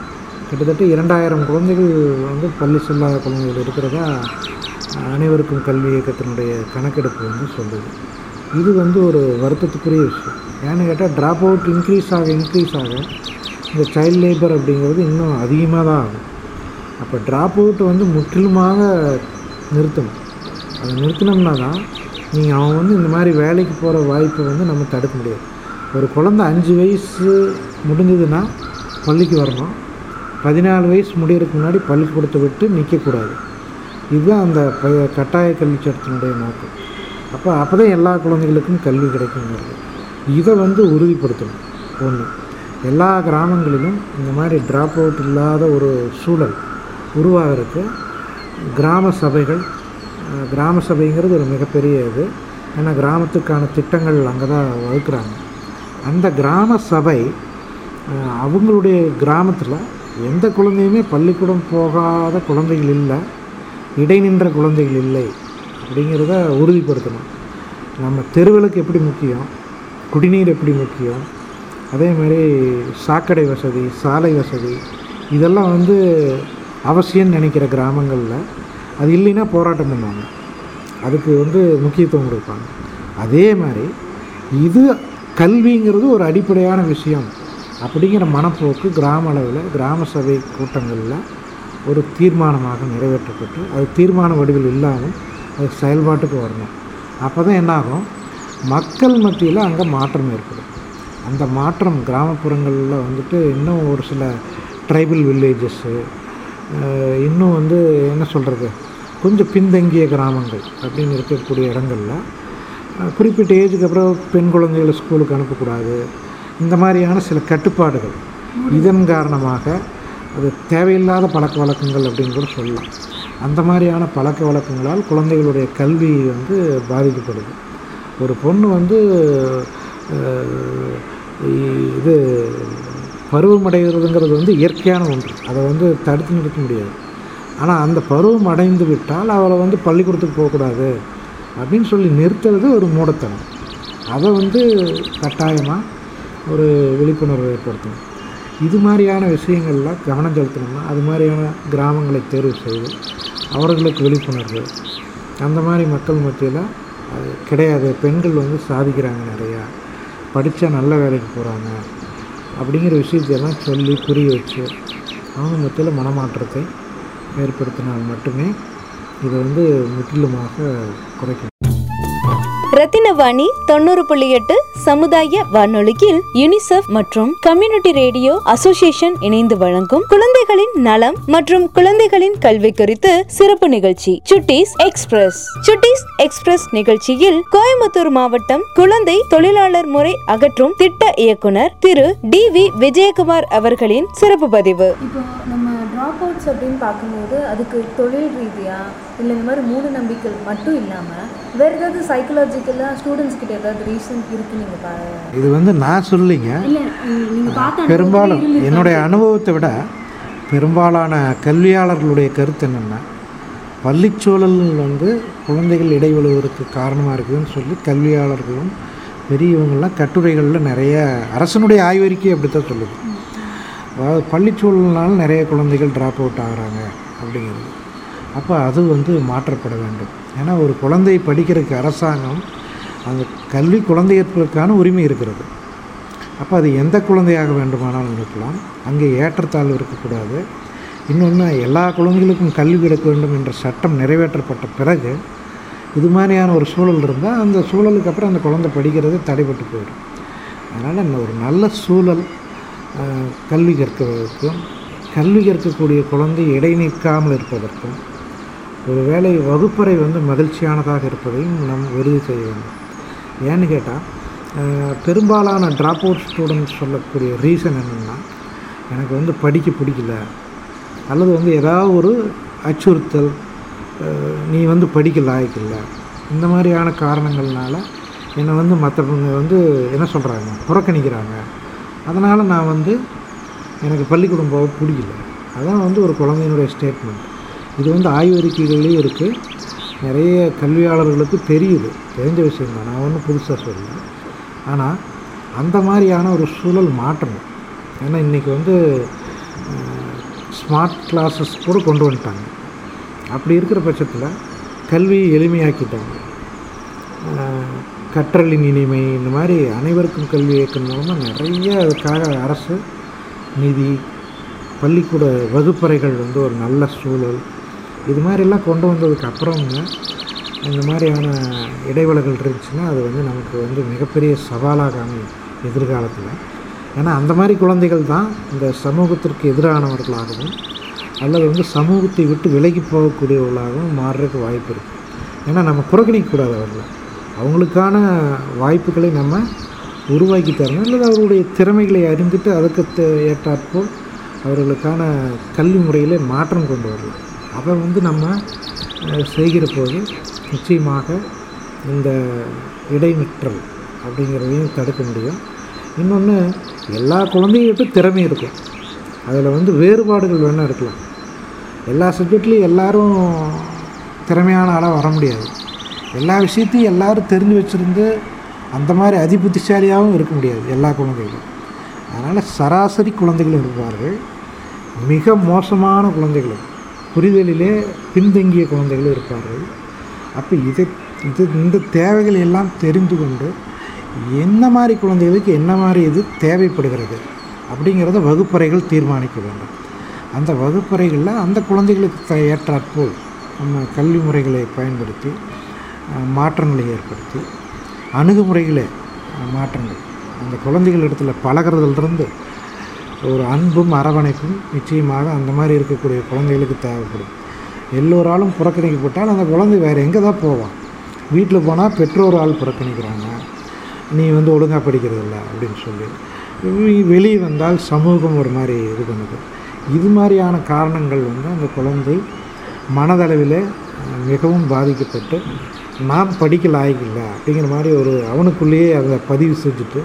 கிட்டத்தட்ட இரண்டாயிரம் குழந்தைகள் வந்து பள்ளி செல்லாத குழந்தைகள் இருக்கிறதா அனைவருக்கும் கல்வி இயக்கத்தினுடைய கணக்கெடுப்பு வந்து சொல்லுது. இது வந்து ஒரு வருத்தத்துக்குரிய விஷயம். ஏன்னு கேட்டால் ட்ராப் அவுட் இன்க்ரீஸ் ஆக இன்க்ரீஸ் ஆக இந்த சைல்ட் லேபர் அப்படிங்கிறது இன்னும் அதிகமாக தான் ஆகும் அப்போ ட்ராப் அவுட் வந்து முற்றிலுமாக நிறுத்தணும். அதை நிறுத்தினோம்னா தான் நீங்கள் அவன் வந்து இந்த மாதிரி வேலைக்கு போகிற வாய்ப்பை வந்து நம்ம தடுக்க முடியாது ஒரு குழந்த அஞ்சு வயசு முடிஞ்சதுன்னா பள்ளிக்கு வரணும். பதினாலு வயசு முடியறதுக்கு முன்னாடி பள்ளிக்கூடத்தை விட்டு நிற்கக்கூடாது. இதுதான் அந்த ப கட்டாய கல்வி சட்டத்தினுடைய நோக்கம். அப்போ அப்போ தான் எல்லா குழந்தைகளுக்கும் கல்வி கிடைக்குங்கிறது. இதை வந்து உறுதிப்படுத்தணும். ஒன்று எல்லா கிராமங்களிலும் இந்த மாதிரி ட்ராப் அவுட் இல்லாத ஒரு சூழல் உருவாகிறதுக்கு கிராம சபைகள் கிராம சபைங்கிறது ஒரு மிகப்பெரிய இது. ஏன்னா கிராமத்துக்கான திட்டங்கள் அங்கே தான் வகுக்கிறாங்க. அந்த கிராம சபை அவங்களுடைய கிராமத்தில் எந்த குழந்தையுமே பள்ளிக்கூடம் போகாத குழந்தைகள் இல்லை இடைநின்ற குழந்தைகள் இல்லை அப்படிங்கிறத உறுதிப்படுத்தணும். நம்ம தெருவிளக்கு எப்படி முக்கியம்? குடிநீர் எப்படி முக்கியம்? அதே மாதிரி சாக்கடை வசதி சாலை வசதி இதெல்லாம் வந்து அவசியம்னு நினைக்கிற கிராமங்களில் அது இல்லைன்னா போராட்டம் பண்ணுவாங்க. அதுக்கு வந்து முக்கியத்துவம் கொடுப்பாங்க. அதே மாதிரி இது கல்விங்கிறது ஒரு அடிப்படையான விஷயம். அப்படிங்கிற மனப்போக்கு கிராம அளவில் கிராம சபை கூட்டங்களில் ஒரு தீர்மானமாக நிறைவேற்றப்பட்டு அது தீர்மான வடிவில் இல்லாமல் அது செயல்பாட்டுக்கு வரணும். அப்போ தான் என்னாகும்? மக்கள் மத்தியில் அங்கே மாற்றம் ஏற்படும். அந்த மாற்றம் கிராமப்புறங்களில் வந்துட்டு இன்னும் ஒரு சில ட்ரைபல் வில்லேஜஸ்ஸு இன்னும் வந்து என்ன சொல்கிறது கொஞ்சம் பின்தங்கிய கிராமங்கள் அப்படின்னு இருக்கக்கூடிய இடங்கள்ல குறிப்பிட்ட ஏஜுக்கு அப்புறம் பெண் குழந்தைகளை ஸ்கூலுக்கு அனுப்பக்கூடாது. இந்த மாதிரியான சில கட்டுப்பாடுகள். இதன் காரணமாக அது தேவையில்லாத பழக்க வழக்கங்கள் அப்படின்னு கூட சொல்லலாம். அந்த மாதிரியான பழக்க வழக்கங்களால் குழந்தைகளுடைய கல்வி வந்து பாதிக்கப்படுது. ஒரு பொண்ணு வந்து இது பருவமடைகிறதுங்கிறது வந்து இயற்கையான ஒன்று. அதை வந்து தடுத்து நிறுத்த முடியாது. ஆனால் அந்த பருவம் அடைந்து விட்டால் அவளை வந்து பள்ளிக்கூடத்துக்கு போகக்கூடாது அப்படின்னு சொல்லி நிறுத்துறது ஒரு மூடத்தனம். அதை வந்து கட்டாயமாக ஒரு விழிப்புணர்வு ஏற்படுத்தணும். இது மாதிரியான விஷயங்களில் கவனம் செலுத்தணும்னா அது மாதிரியான கிராமங்களை தேர்வு செய்து அவர்களுக்கு விழிப்புணர்வு அந்த மாதிரி மக்கள் மத்தியில் அது கிடையாது. பெண்கள் வந்து சாதிக்கிறாங்க நிறையா. படித்தா நல்ல வேலைக்கு போகிறாங்க அப்படிங்கிற விஷயத்தையெல்லாம் சொல்லி புரிய வச்சு அவங்க மத்தியில் மனமாற்றத்தை ஏற்படுத்தினால் மட்டுமே இதை வந்து முற்றிலுமாக குறைக்கணும். ரத்தினவாணி தொண்ணூறு புள்ளி எட்டு சமுதாய வானொலியில் யுனிசெஃப் மற்றும் கம்யூனிட்டி ரேடியோ அசோசியேஷன் இணைந்து வழங்கும் குழந்தைகளின் நலம் மற்றும் குழந்தைகளின் கல்வி குறித்து சிறப்பு நிகழ்ச்சி சுட்டீஸ் எக்ஸ்பிரஸ். சுட்டீஸ் எக்ஸ்பிரஸ் நிகழ்ச்சியில் கோயம்புத்தூர் மாவட்டம் குழந்தை தொழிலாளர் முறை அகற்றும் திட்ட இயக்குனர் திரு டி வி விஜயகுமார் அவர்களின் சிறப்பு பதிவு. ட்ராப் அவுட்ஸ் அப்படின்னு பார்க்கும்போது அதுக்கு தொழில் ரீதியாக இல்லை இந்த மாதிரி மூட நம்பிக்கை மட்டும் இல்லாமல் வேறு ஏதாவது சைக்கலாஜிக்கலாக ஸ்டூடெண்ட்ஸ் கிட்ட ஏதாவது ரீசன் இருக்கு நீங்கள் பா இது வந்து நான் சொல்லிங்க பெரும்பாலும் என்னுடைய அனுபவத்தை விட பெரும்பாலான கல்வியாளர்களுடைய கருத்து என்னென்னா பள்ளிச்சூழல் வந்து குழந்தைகள் இடைவெளுவதற்கு காரணமாக இருக்குதுன்னு சொல்லி கல்வியாளர்களும் பெரியவங்கள்லாம் கட்டுரைகளில் நிறைய அரசனுடைய ஆய்வறிக்கை அப்படி தான் சொல்லுது. அதாவது பள்ளிச்சூழல்னால நிறைய குழந்தைகள் ட்ராப் அவுட் ஆகுறாங்க அப்படிங்கிறது. அப்போ அது வந்து மாற்றப்பட வேண்டும். ஏன்னா ஒரு குழந்தை படிக்கிறதுக்கு அரசாங்கம் அந்த கல்வி குழந்தைகளுக்கான உரிமை இருக்கிறது. அப்போ அது எந்த குழந்தையாக வேண்டுமானாலும் இருக்கலாம். அங்கே ஏற்றத்தாழ்வு இருக்கக்கூடாது. இன்னொன்று எல்லா குழந்தைகளுக்கும் கல்வி கிடைக்க வேண்டும் என்ற சட்டம் நிறைவேற்றப்பட்ட பிறகு இது மாதிரியான ஒரு சூழல் இருந்தால் அந்த சூழலுக்கு அப்புறம் அந்த குழந்தை படிக்கிறது தடைப்பட்டு போயிடும். அதனால் இந்த ஒரு நல்ல சூழல் கல்வி கற்கிறதுக்கும் கல்வி கற்கக்கூடிய குழந்தை இடை நிற்காமல் இருப்பதற்கும் ஒரு வேளை வகுப்பறை வந்து மகிழ்ச்சியானதாக இருப்பதையும் நாம் உறுதி செய்ய வேண்டும். ஏன்னு கேட்டால் பெரும்பாலான ட்ராப் அவுட் ஸ்டூடெண்ட்ஸ் சொல்லக்கூடிய ரீசன் என்னென்னா எனக்கு வந்து படிக்க பிடிக்கல. அல்லது வந்து ஏதாவது ஒரு அச்சுறுத்தல் நீ வந்து படிக்க லாய்க்கில்ல. இந்த மாதிரியான காரணங்கள்னால என்னை வந்து மற்றவங்க வந்து என்ன சொல்கிறாங்க புறக்கணிக்கிறாங்க. அதனால் நான் வந்து எனக்கு பள்ளிக்கூடம் போக பிடிக்கல. அதான் வந்து ஒரு குழந்தையினுடைய ஸ்டேட்மெண்ட் இது வந்து ஆய்வறிக்கைகள்லேயும் இருக்குது நிறைய கல்வியாளர்களுக்கு தெரியுது. தெரிஞ்ச விஷயம் தான். நான் ஒன்றும் புதுசாக சொல்லல. ஆனால் அந்த மாதிரியான ஒரு சூழல் மாற்றணும். ஏன்னா இன்றைக்கி வந்து ஸ்மார்ட் கிளாஸஸ் கூட கொண்டு வந்துட்டாங்க. அப்படி இருக்கிற பட்சத்தில் கல்வியை எளிமையாக்கிட்டாங்க. கற்றலின் இனிமை இந்த மாதிரி அனைவருக்கும் கல்வி இயக்கம் மூலமாக நிறைய அதுக்காக அரசு நிதி பள்ளிக்கூட வகுப்பறைகள் வந்து ஒரு நல்ல சூழல். இது மாதிரிலாம் கொண்டு வந்ததுக்கு அப்புறம்ங்க இந்த மாதிரியான இடைவெளிகள் இருந்துச்சுன்னா அது வந்து நமக்கு வந்து மிகப்பெரிய சவாலாக அமையும் எதிர்காலத்தில். ஏன்னா அந்த மாதிரி குழந்தைகள் தான் இந்த சமூகத்திற்கு எதிரானவர்களாகவும் அல்லது வந்து சமூகத்தை விட்டு விலகி போகக்கூடியவர்களாகவும் மாறுறதுக்கு வாய்ப்பு இருக்குது ஏன்னா நம்ம புறக்கணிக்கக்கூடாது அவர்களை. அவங்களுக்கான வாய்ப்புகளை நம்ம உருவாக்கி தரணும் அல்லது அவருடைய திறமைகளை அறிந்துட்டு அதுக்கு ஏற்றாற்போல் அவர்களுக்கான கல்வி முறையில் மாற்றம் கொண்டு வரலாம் அதை வந்து நம்ம செய்கிற போது நிச்சயமாக இந்த இடைநிற்றல் அப்படிங்கிறதையும் தடுக்க முடியும். இன்னொன்று எல்லா குழந்தைகிட்டும் திறமை இருக்கும். அதில் வந்து வேறுபாடுகள் வேணால் இருக்கலாம். எல்லா சப்ஜெக்ட்லேயும் எல்லோரும் திறமையான ஆளாக வர முடியாது. எல்லா விஷயத்தையும் எல்லாரும் தெரிஞ்சு வச்சுருந்து அந்த மாதிரி அதிபுத்திசாலியாகவும் இருக்க முடியாது எல்லா குழந்தைகளும். அதனால் சராசரி குழந்தைகள் இருப்பார்கள். மிக மோசமான குழந்தைகளும் புரிதலிலே பின்தங்கிய குழந்தைகளும் இருப்பார்கள். அப்போ இதை இது இந்த தேவைகள் எல்லாம் தெரிந்து கொண்டு என்ன மாதிரி குழந்தைகளுக்கு என்ன மாதிரி இது தேவைப்படுகிறது அப்படிங்கிறத வகுப்பறைகள் தீர்மானிக்க வேண்டும். அந்த வகுப்பறைகளில் அந்த குழந்தைகளுக்கு த- ஏற்றாற்போல் நம்ம கல்வி முறைகளை பயன்படுத்தி மாற்றங்களை ஏற்படுத்தி அணுகுமுறையில் மாற்றங்கள். அந்த குழந்தைகள் இடத்துல பழகிறதுலேருந்து ஒரு அன்பும் அரவணைப்பும் நிச்சயமாக அந்த மாதிரி இருக்கக்கூடிய குழந்தைகளுக்கு தேவைப்படும். எல்லோராலும் புறக்கணிக்கப்பட்டால் அந்த குழந்தை வேறு எங்கே தான் போவான். வீட்டில் போனால் பெற்றோரால் புறக்கணிக்கிறாங்க. நீ வந்து ஒழுங்காக படிக்கிறது இல்லை அப்படின்னு சொல்லி. வெளியே வந்தால் சமூகம் ஒரு மாதிரி இது பண்ணுது. இது மாதிரியான காரணங்கள் வந்து அந்த குழந்தை மனதளவில் மிகவும் பாதிக்கப்பட்டு நான் படிக்க லாயக்கில்லை அப்படிங்கிற மாதிரி ஒரு அவனுக்குள்ளேயே அதை பதிவு செஞ்சுட்டு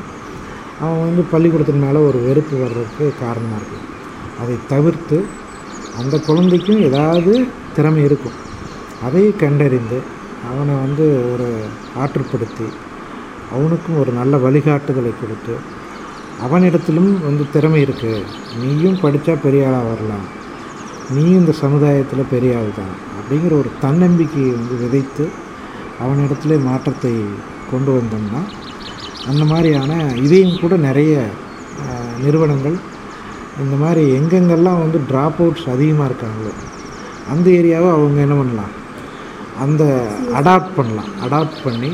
அவன் வந்து பள்ளிக்கூடத்தின் மேலே ஒரு வெறுப்பு வர்றதுக்கு காரணமாக இருக்குது அதை தவிர்த்து அந்த குழந்தைக்கும் ஏதாவது திறமை இருக்கும். அதை கண்டறிந்து அவனை வந்து ஒரு ஆற்றுப்படுத்தி அவனுக்கும் ஒரு நல்ல வழிகாட்டுதலை கொடுத்து அவனிடத்திலும் வந்து திறமை இருக்குது நீயும் படித்தா பெரிய ஆளாக வரலாம். நீயும் இந்த சமுதாயத்தில் பெரிய ஆள் தான் அப்படிங்கிற ஒரு தன்னம்பிக்கையை வந்து விதைத்து அவனிடத்துல மாற்றத்தை கொண்டு வந்தோம்னா அந்த மாதிரியான இதையும் கூட நிறைய நிறுவனங்கள் இந்த மாதிரி எங்கெங்கெல்லாம் வந்து ட்ராப் அவுட்ஸ் அதிகமாக இருக்காங்களோ அந்த ஏரியாவை அவங்க என்ன பண்ணலாம்? அந்த அடாப்ட் பண்ணலாம். அடாப்ட் பண்ணி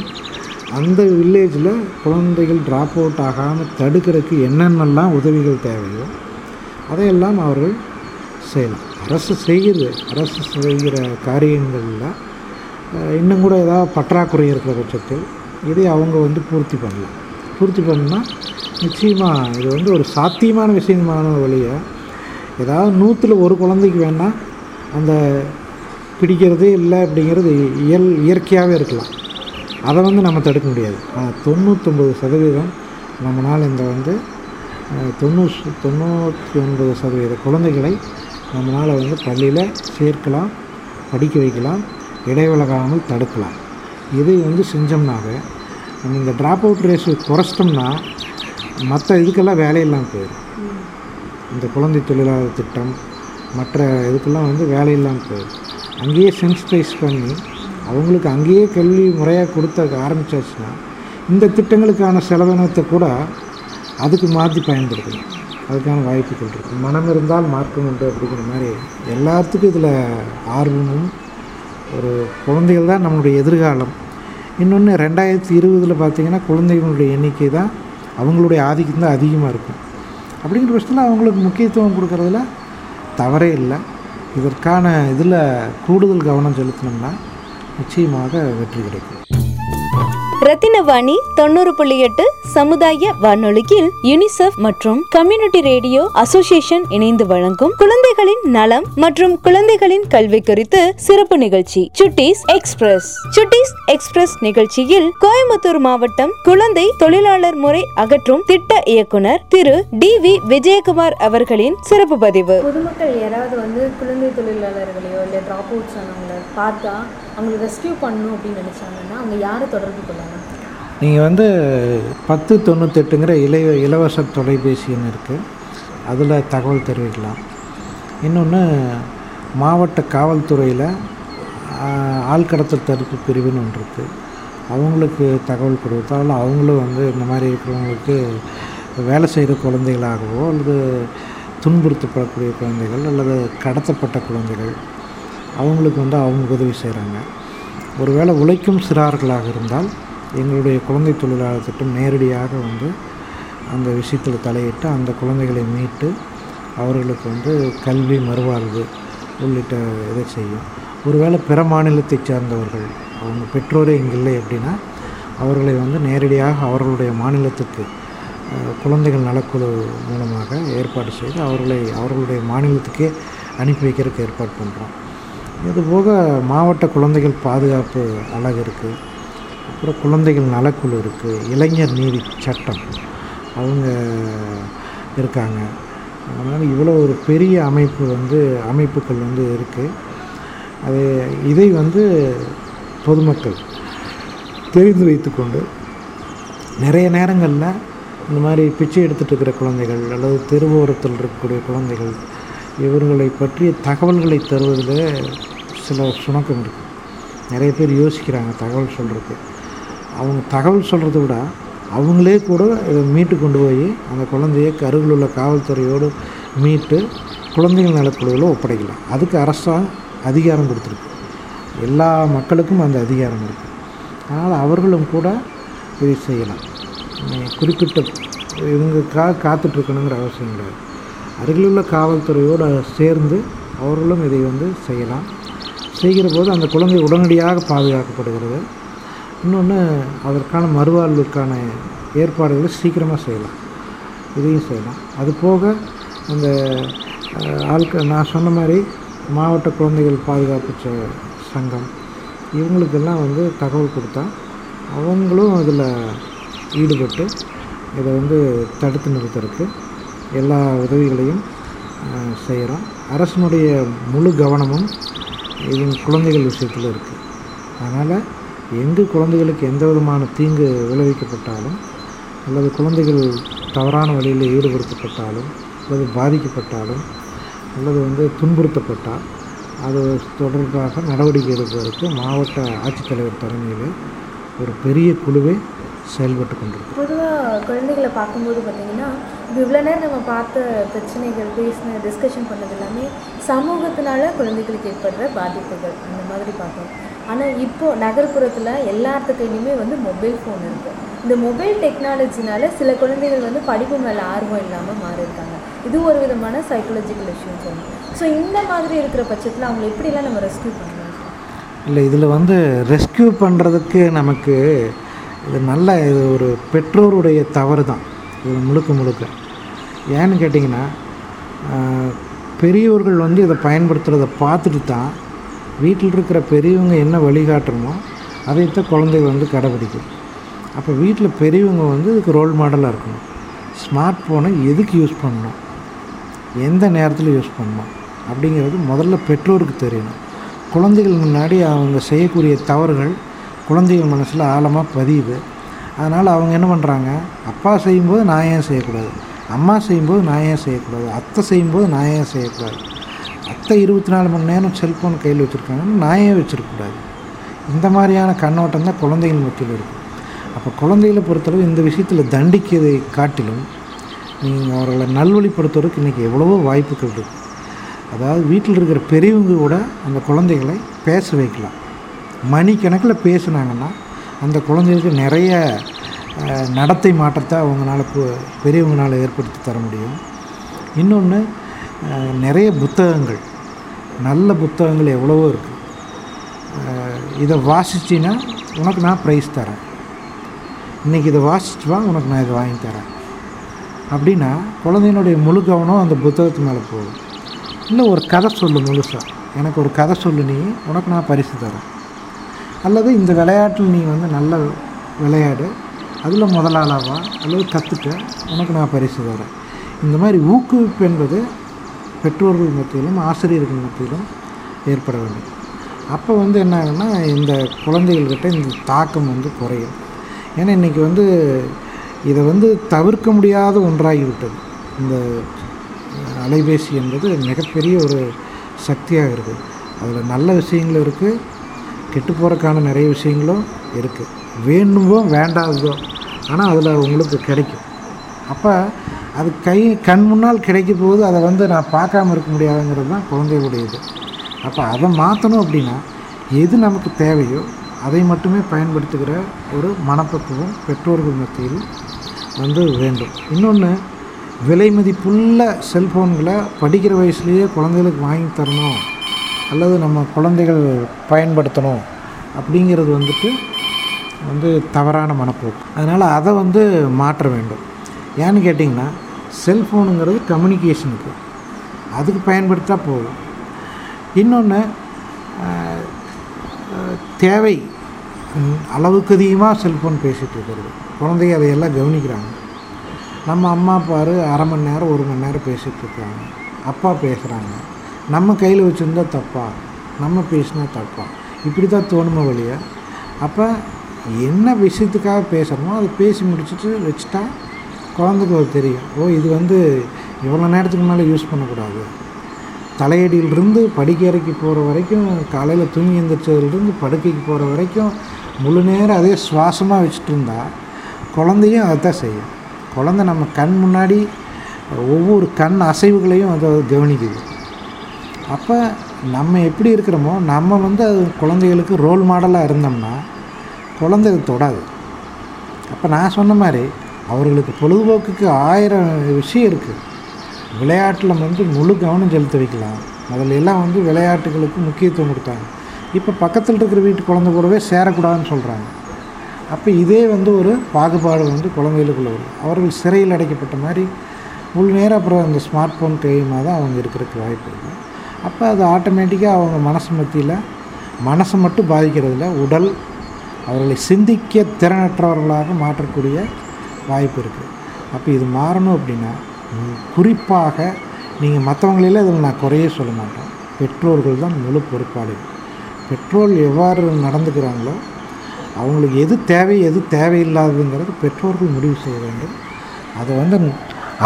அந்த வில்லேஜில் குழந்தைகள் ட்ராப் அவுட் ஆகாமல் தடுக்கிறதுக்கு என்னென்னலாம் உதவிகள் தேவையோ அதையெல்லாம் அவர்கள் செய்யலாம். அரசு செய்கிறது அரசு செய்கிற காரியங்களில் இன்னும் கூட ஏதாவது பற்றாக்குறை இருக்கிற பட்சத்தில் இதை அவங்க வந்து பூர்த்தி பண்ணலாம். பூர்த்தி பண்ணால் நிச்சயமாக இது வந்து ஒரு சாத்தியமான விஷயமான வழியை ஏதாவது நூற்றில் ஒரு குழந்தைக்கு வேணால் அந்த பிடிக்கிறதே இல்லை அப்படிங்கிறது இயல் இயற்கையாகவே இருக்கலாம். அதை வந்து நம்ம தடுக்க முடியாது. ஆனால் சதவீதம் நம்மளால் இந்த வந்து தொண்ணூறு தொண்ணூற்றி ஒன்பது சதவீத குழந்தைகளை நம்மளால் வந்து பள்ளியில் சேர்க்கலாம் படிக்க வைக்கலாம் இடைவிலகாமல் தடுக்கலாம். இதை வந்து செஞ்சோம்னாக நம்ம இந்த ட்ராப் அவுட் ரேஷியோ குறைச்சிட்டோம்னா மற்ற இதுக்கெல்லாம் வேலையில்லாமல் போயிடும். இந்த குழந்தை தொழிலாளர் திட்டம் மற்ற இதுக்கெல்லாம் வந்து வேலையில்லாமல் போயிடும். அங்கேயே சென்சிட்டைஸ் பண்ணி அவங்களுக்கு அங்கேயே கல்வி முறையாக கொடுத்த ஆரம்பிச்சாச்சுன்னா இந்த திட்டங்களுக்கான செலவினத்தை கூட அதுக்கு மாற்றி பயன்படுத்தணும். அதுக்கான வாய்ப்புகள் இருக்குது மனம் இருந்தால் மார்க்கம் உண்டு அப்படிங்கிற மாதிரி எல்லாத்துக்கும் இதில் ஆர்வமும் ஒரு குழந்தைகள் தான் நம்மளுடைய எதிர்காலம். இன்னொன்று ரெண்டாயிரத்தி இருபதில் பார்த்திங்கன்னா குழந்தைகளுடைய எண்ணிக்கை தான் அவங்களுடைய ஆதிக்கம் தான் அதிகமாக இருக்கும். அப்படிங்கிற பட்சத்தில் அவங்களுக்கு முக்கியத்துவம் கொடுக்கறதுல தவறே இல்லை. இதற்கான இதில் கூடுதல் கவனம் செலுத்தினோம்னா நிச்சயமாக வெற்றி கிடைக்கும். ரத்தினவாணி தொண்ணூறு புள்ளி எட்டு சமுதாய வானொலியில் யுனிசெஃப் மற்றும் கம்யூனிட்டி ரேடியோ அசோசியேஷன் இணைந்து வழங்கும் குழந்தைகளின் நலம் மற்றும் குழந்தைகளின் கல்வி குறித்து சிறப்பு நிகழ்ச்சி சுட்டீஸ் எக்ஸ்பிரஸ். சுட்டீஸ் எக்ஸ்பிரஸ் நிகழ்ச்சியில் கோயம்புத்தூர் மாவட்டம் குழந்தை தொழிலாளர் முறை அகற்றும் திட்ட இயக்குனர் திரு டி வி விஜயகுமார் அவர்களின் சிறப்பு பதிவு. பொதுமக்கள் யாராவது வந்து குழந்தை தொழிலாளர்களையோ இல்லை டிராப் அவுட்ஸ் பார்த்தா அவங்களை ரெஸ்கியூ பண்ணணும் அப்படின்னு நினைச்சாங்கன்னா அவங்க யாரை தொடர்பு கொள்ளலாம்? நீங்கள் வந்து பத்து தொண்ணூத்தெட்டுங்கிற இளைய இலவச தொலைபேசி எண் இருக்குது அதில் தகவல் தெரிவிக்கலாம். இன்னொன்று மாவட்ட காவல்துறையில் ஆஹ், ஆள்கடத்தல் தடுப்பு பிரிவுன்னு ஒன்று இருக்குது அவங்களுக்கு தகவல் கொடுத்தாலும் அவங்களும் வந்து இந்த மாதிரி இருக்கிறவங்களுக்கு வேலை செய்கிற குழந்தைகளாகவோ அல்லது துன்புறுத்தப்படக்கூடிய குழந்தைகள் அல்லது கடத்தப்பட்ட குழந்தைகள் அவங்களுக்கு வந்து அவங்க உதவி செய்கிறாங்க. ஒருவேளை உழைக்கும் சிறார்களாக இருந்தால் எங்களுடைய குழந்தை தொழிலாளர் திட்டம் நேரடியாக வந்து அந்த விஷயத்தில் தலையிட்டு அந்த குழந்தைகளை மீட்டு அவர்களுக்கு வந்து கல்வி மறுவாழ்வு உள்ளிட்ட இதை செய்யும். ஒருவேளை பிற மாநிலத்தைச் சேர்ந்தவர்கள் அவங்க பெற்றோரே இங்கே இல்லை அப்படின்னா அவர்களை வந்து நேரடியாக அவர்களுடைய மாநிலத்துக்கு குழந்தைகள் நலக்குழு மூலமாக ஏற்பாடு செய்து அவர்களை அவர்களுடைய மாநிலத்துக்கே அனுப்பி வைக்கிறதுக்கு ஏற்பாடு பண்ணுறோம் இதுபோக மாவட்ட குழந்தைகள் பாதுகாப்பு அழகு இருக்குது அப்புறம் குழந்தைகள் நலக்குழு இருக்குது இளைஞர் நீதி சட்டம். அவங்க இருக்காங்க. அதனால் இவ்வளோ ஒரு பெரிய அமைப்பு வந்து அமைப்புகள் வந்து இருக்குது அது இதை வந்து பொதுமக்கள் தெரிந்து வைத்துக்கொண்டு நிறைய நேரங்களில் இந்த மாதிரி பிச்சை எடுத்துகிட்டு இருக்கிற குழந்தைகள் அல்லது தெருவோரத்தில் இருக்கக்கூடிய குழந்தைகள் இவர்களை பற்றிய தகவல்களை தருவதில் சில சுணக்கம் இருக்குது நிறைய பேர் யோசிக்கிறாங்க தகவல் சொல்கிறதுக்கு அவங்க தகவல் சொல்கிறத விட அவங்களே கூட இதை மீட்டு கொண்டு போய் அந்த குழந்தைய கருவில் உள்ள காவல்துறையோடு மீட்டு குழந்தைகள் நலக்குழுவில் ஒப்படைக்கலாம் அதுக்கு அரசாங்கம் அதிகாரம் கொடுத்துருக்கு. எல்லா மக்களுக்கும் அந்த அதிகாரம் இருக்குது அதனால் அவர்களும் கூட இதை செய்யலாம். குறிப்பிட்ட இவங்களுக்காக காத்துட்ருக்கணுங்கிற அவசியம் கிடையாது. அருகிலுள்ள காவல்துறையோடு சேர்ந்து அவர்களும் இதை வந்து செய்யலாம். செய்கிற போது அந்த குழந்தை உடனடியாக பாதுகாக்கப்படுகிறது. இன்னொன்று அதற்கான மறுவாழ்வுக்கான ஏற்பாடுகளை சீக்கிரமாக செய்யலாம். இதையும் செய்யலாம். அது போக அந்த ஆள்க நான் சொன்ன மாதிரி மாவட்ட குழந்தைகள் பாதுகாப்பு சங்கம் இவங்களுக்கெல்லாம் வந்து தகவல் கொடுத்தா அவங்களும் அதில் ஈடுபட்டு இதை வந்து தடுத்து நிறுத்துறதுக்கு எல்லா உதவிகளையும் செய்கிறோம் அரசனுடைய முழு கவனமும் இவங்க குழந்தைகள் விஷயத்தில் இருக்குது அதனால் எங்கு குழந்தைகளுக்கு எந்த விதமான தீங்கு விளைவிக்கப்பட்டாலும் அல்லது குழந்தைகள் தவறான வழியில் ஈடுபடுத்தப்பட்டாலும் அல்லது பாதிக்கப்பட்டாலும் அல்லது வந்து துன்புறுத்தப்பட்டால் அது தொடர்பாக நடவடிக்கை எடுப்பதற்கு மாவட்ட ஆட்சித்தலைவர் தலைமையில் ஒரு பெரிய குழுவே செயல்பட்டு கொண்டிருக்கு பொதுவாக குழந்தைகளை பார்க்கும்போது பார்த்தீங்கன்னா இது இவ்வளோ நேரம் நம்ம பார்த்த பிரச்சனைகள் பேசின டிஸ்கஷன் பண்ணது எல்லாமே சமூகத்தினால குழந்தைகளுக்கு ஏற்படுற பாதிப்புகள் அந்த மாதிரி பார்க்கணும். ஆனால் இப்போது நகர்ப்புறத்தில் எல்லாத்து வந்து மொபைல் ஃபோன் இருக்குது இந்த மொபைல் டெக்னாலஜினால சில குழந்தைகள் வந்து படிப்பு மேலே ஆர்வம் இல்லாமல் மாறியிருக்காங்க. இது ஒரு விதமான சைக்கலாஜிக்கல் இஷ்யூன்னு சொல்லணும் ஸோ இந்த மாதிரி இருக்கிற பட்சத்தில் அவங்களை எப்படிலாம் நம்ம ரெஸ்க்யூ பண்ணலாம்? இல்லை இதில் வந்து ரெஸ்க்யூ பண்ணுறதுக்கு நமக்கு இது நல்ல இது ஒரு பெற்றோருடைய தவறு தான். இது முழுக்க முழுக்க. ஏன்னு கேட்டிங்கன்னா பெரியோர்கள் பெரியவர்கள் வந்து இதை பயன்படுத்துகிறத பார்த்துட்டு தான் வீட்டில் இருக்கிற பெரியவங்க என்ன வழிகாட்டுறமோ அதைத்தான் குழந்தைகள் வந்து கடைபிடிக்கும் அப்போ வீட்டில் பெரியவங்க வந்து இதுக்கு ரோல் மாடலாக இருக்கணும். ஸ்மார்ட் ஃபோனை எதுக்கு யூஸ் பண்ணணும்? எந்த நேரத்தில் யூஸ் பண்ணணும்? அப்படிங்கிறது முதல்ல பெற்றோருக்கு தெரியணும். குழந்தைகள் முன்னாடி அவங்க செய்யக்கூடிய தவறுகள் குழந்தைகள் மனசில் ஆழமாக பதியுது. அதனால் அவங்க என்ன பண்ணுறாங்க அப்பா செய்யும்போது நான் ஏன் செய்யக்கூடாது? அம்மா செய்யும்போது நான் ஏன் செய்யக்கூடாது? அத்தை செய்யும்போது நான் ஏன் செய்யக்கூடாது? மற்ற இருபத்தி நாலு மணி நேரம் செல்ஃபோன் கையில் வச்சுருக்காங்கன்னு நான் ஏன் வச்சுருக்கக்கூடாது. இந்த மாதிரியான கண்ணோட்டம் தான் குழந்தைகள் மத்தியில் இருக்குது அப்போ குழந்தைகளை பொறுத்தளவு இந்த விஷயத்தில் தண்டிக்கிறதை காட்டிலும் நீங்கள் அவர்களை நல்வழிப்படுத்துவதற்கு இன்றைக்கி எவ்வளவோ வாய்ப்புகள் இருக்குது அதாவது வீட்டில் இருக்கிற பெரியவங்க கூட அந்த குழந்தைகளை பேச வைக்கலாம். மணிக்கணக்கில் பேசுனாங்கன்னா அந்த குழந்தைகளுக்கு நிறைய நடத்தை மாற்றத்தை அவங்களால பெரியவங்களால் பெரியவங்களால ஏற்படுத்தி தர முடியும். இன்னொன்று நிறைய புத்தகங்கள் நல்ல புத்தகங்கள் எவ்வளவோ இருக்குது இதை வாசிச்சின்னா உனக்கு நான் ப்ரைஸ் தரேன். இன்றைக்கி இதை வாசிச்சு வா உனக்கு நான் இதை வாங்கி தரேன். அப்படின்னா குழந்தையினுடைய முழு கவனம் அந்த புத்தகத்து மேலே போகும். இல்லை ஒரு கதை சொல்லு முழுசாக எனக்கு ஒரு கதை சொல்லு நீ உனக்கு நான் பரிசு தரேன். அல்லது இந்த விளையாட்டில் நீ வந்து நல்ல விளையாடு. அதில் முதலாளாவா அல்லது கற்றுக்க உனக்கு நான் பரிசு தரேன். இந்த மாதிரி ஊக்குவிப்பு என்பது பெற்றோர்கள் மத்தியிலும் ஆசிரியர்கள் மத்தியிலும் ஏற்பட வேண்டும். அப்போ வந்து என்ன ஆகுன்னா இந்த குழந்தைகள்கிட்ட இந்த தாக்கம் வந்து குறையும். ஏன்னா இன்றைக்கி வந்து இதை வந்து தவிர்க்க முடியாத ஒன்றாகிவிட்டது. இந்த அலைபேசி என்பது மிகப்பெரிய ஒரு சக்தியாக இருக்குது. அதில் நல்ல விஷயங்களும் இருக்குது கெட்டு போகிறக்கான நிறைய விஷயங்களும் இருக்குது வேணுமோ வேண்டாததோ ஆனால் அதில் உங்களுக்கு கிடைக்கும். அப்போ அது கை கண் முன்னால் கிடைக்க போது அதை வந்து நான் பார்க்காம இருக்க முடியாதுங்கிறது தான் குழந்தைகளுடைய இது அப்போ அதை மாற்றணும் அப்படின்னா எது நமக்கு தேவையோ அதை மட்டுமே பயன்படுத்துகிற ஒரு மனப்பக்குவம் பெற்றோர்கள் மத்தியில் வந்து வேண்டும். இன்னொன்று விலை மதிப்புள்ள செல்ஃபோன்களை படிக்கிற வயசுலேயே குழந்தைகளுக்கு வாங்கி தரணும். அல்லது நம்ம குழந்தைகள் பயன்படுத்தணும் அப்படிங்கிறது வந்துட்டு வந்து தவறான மனப்போக்கு. அதனால் அதை வந்து மாற்ற வேண்டும். ஏன்னு கேட்டிங்கன்னா செல்ஃபோனுங்கிறது கம்யூனிகேஷனுக்கு அதுக்கு பயன்படுத்தா போதும். இன்னொன்று தேவை. அளவுக்கு அதிகமாக செல்ஃபோன் பேசிகிட்டு இருக்கிறது. குழந்தைங்க அதையெல்லாம் கவனிக்கிறாங்க. நம்ம அம்மா பாரு அரை மணி நேரம் ஒரு மணி நேரம் பேசிகிட்டு இருக்காங்க அப்பா பேசுகிறாங்க நம்ம கையில் வச்சுருந்தா தப்பா? நம்ம பேசினா தப்பா? இப்படி தான் தோணுமோ வழியா அப்போ என்ன விஷயத்துக்காக பேசுகிறோமோ அதை பேசி முடிச்சுட்டு வச்சுட்டா குழந்தைக்கு அது தெரியும். ஓ இது வந்து இவ்வளோ நேரத்துக்கு மேலே யூஸ் பண்ணக்கூடாது. தலையடியிலிருந்து படுக்கையறைக்கு போகிற வரைக்கும் காலையில் தூங்கி எழுந்திரிச்சதுலேருந்து படுக்கைக்கு போகிற வரைக்கும் முழு நேரம் அதே சுவாசமாக வச்சுட்டு இருந்தால் குழந்தையும் அதை தான் செய்யும். குழந்தை நம்ம கண் முன்னாடி ஒவ்வொரு கண் அசைவுகளையும் அதை கவனிக்குது. அப்போ நம்ம எப்படி இருக்கிறோமோ நம்ம வந்து அது குழந்தைகளுக்கு ரோல் மாடலாக இருந்தோம்னா குழந்தை தொடாது. அப்போ நான் சொன்ன மாதிரி அவர்களுக்கு பொழுதுபோக்குக்கு ஆயிரம் விஷயம் இருக்குது விளையாட்டில் வந்து முழு கவனம் செலுத்த வைக்கலாம். அதில் எல்லாம் வந்து விளையாட்டுகளுக்கு முக்கியத்துவம் கொடுத்தாங்க. இப்போ பக்கத்தில் இருக்கிற வீட்டு குழந்தை கூடவே சேரக்கூடாதுன்னு சொல்கிறாங்க அப்போ இதே வந்து ஒரு பாகுபாடு வந்து குழந்தைகளுக்குள்ள வரும். அவர்கள் சிறையில் அடைக்கப்பட்ட மாதிரி முழு நேரம் அப்புறம் அந்த ஸ்மார்ட் ஃபோன் கையுமாக தான் அவங்க இருக்கிறதுக்கு வாய்ப்பு இருக்குது அப்போ அது ஆட்டோமேட்டிக்காக அவங்க மனசு மத்தியில் மனசை மட்டும் பாதிக்கிறதில்ல உடல் அவர்களை சிந்திக்க திறனற்றவர்களாக மாற்றக்கூடிய வாய்ப்பு இருக்குது அப்போ இது மாறணும் அப்படின்னா குறிப்பாக நீங்கள் மற்றவங்களெல்லாம் இதில் நான் குறையே சொல்ல மாட்டேன். பெற்றோர்கள் தான் முழு பொறுப்பாளிகள் பெற்றோர் எவ்வாறு நடந்துக்கிறாங்களோ அவங்களுக்கு எது தேவை எது தேவையில்லாததுங்கிறது பெற்றோர்கள் முடிவு செய்ய வேண்டும். அதை வந்து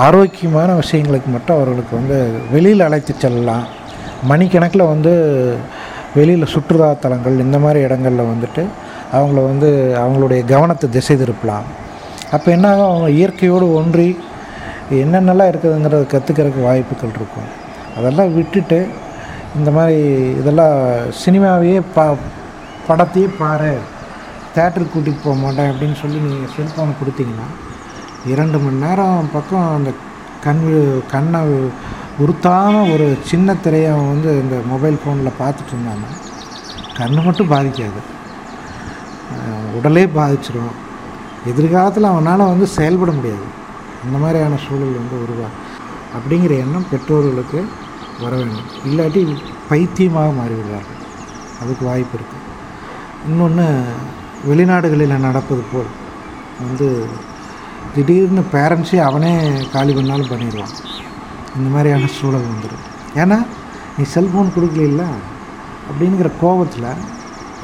ஆரோக்கியமான விஷயங்களுக்கு மட்டும் அவர்களுக்கு வந்து வெளியில் அழைத்து செல்லலாம். மணிக்கணக்கில் வந்து வெளியில் சுற்றுலா தலங்கள் இந்த மாதிரி இடங்களில் வந்துட்டு அவங்கள வந்து அவங்களுடைய கவனத்தை திசை திருப்பலாம். அப்போ என்ன ஆகும் அவங்க இயற்கையோடு ஒன்றி என்னென்னலாம் இருக்குதுங்கிறத கற்றுக்கிறதுக்கு வாய்ப்புகள் இருக்கும். அதெல்லாம் விட்டுட்டு இந்த மாதிரி இதெல்லாம் சினிமாவையே பா படத்தையே பாரு. தேட்டருக்கு கூட்டிகிட்டு போக மாட்டேன் அப்படின்னு சொல்லி நீங்கள் செல்ஃபோனை கொடுத்தீங்கன்னா இரண்டு மணி நேரம் பக்கம் அந்த கண் கண்ணை உறுத்தான ஒரு சின்ன திரையை அவன் வந்து இந்த மொபைல் ஃபோனில் பார்த்துட்டு இருந்தாங்க கண்ணு மட்டும் பாதிக்காது. உடலே பாதிச்சிடும் எதிர்காலத்தில் அவனால் வந்து செயல்பட முடியாது. அந்த மாதிரியான சூழல் வந்து உருவாகும் அப்படிங்கிற எண்ணம் பெற்றோர்களுக்கு வர வேண்டும். இல்லாட்டி பைத்தியமாக மாறிவிடுவார்கள். அதுக்கு வாய்ப்பு இருக்குது இன்னொன்று வெளிநாடுகளில் நடப்பது போல். வந்து திடீர்னு பேரண்ட்ஸே அவனே காலி பண்ணாலும் பண்ணிடுவான். இந்த மாதிரியான சூழல் வந்துடும் ஏன்னா நீ செல்ஃபோன் கொடுக்கல அப்படிங்கிற கோபத்தில்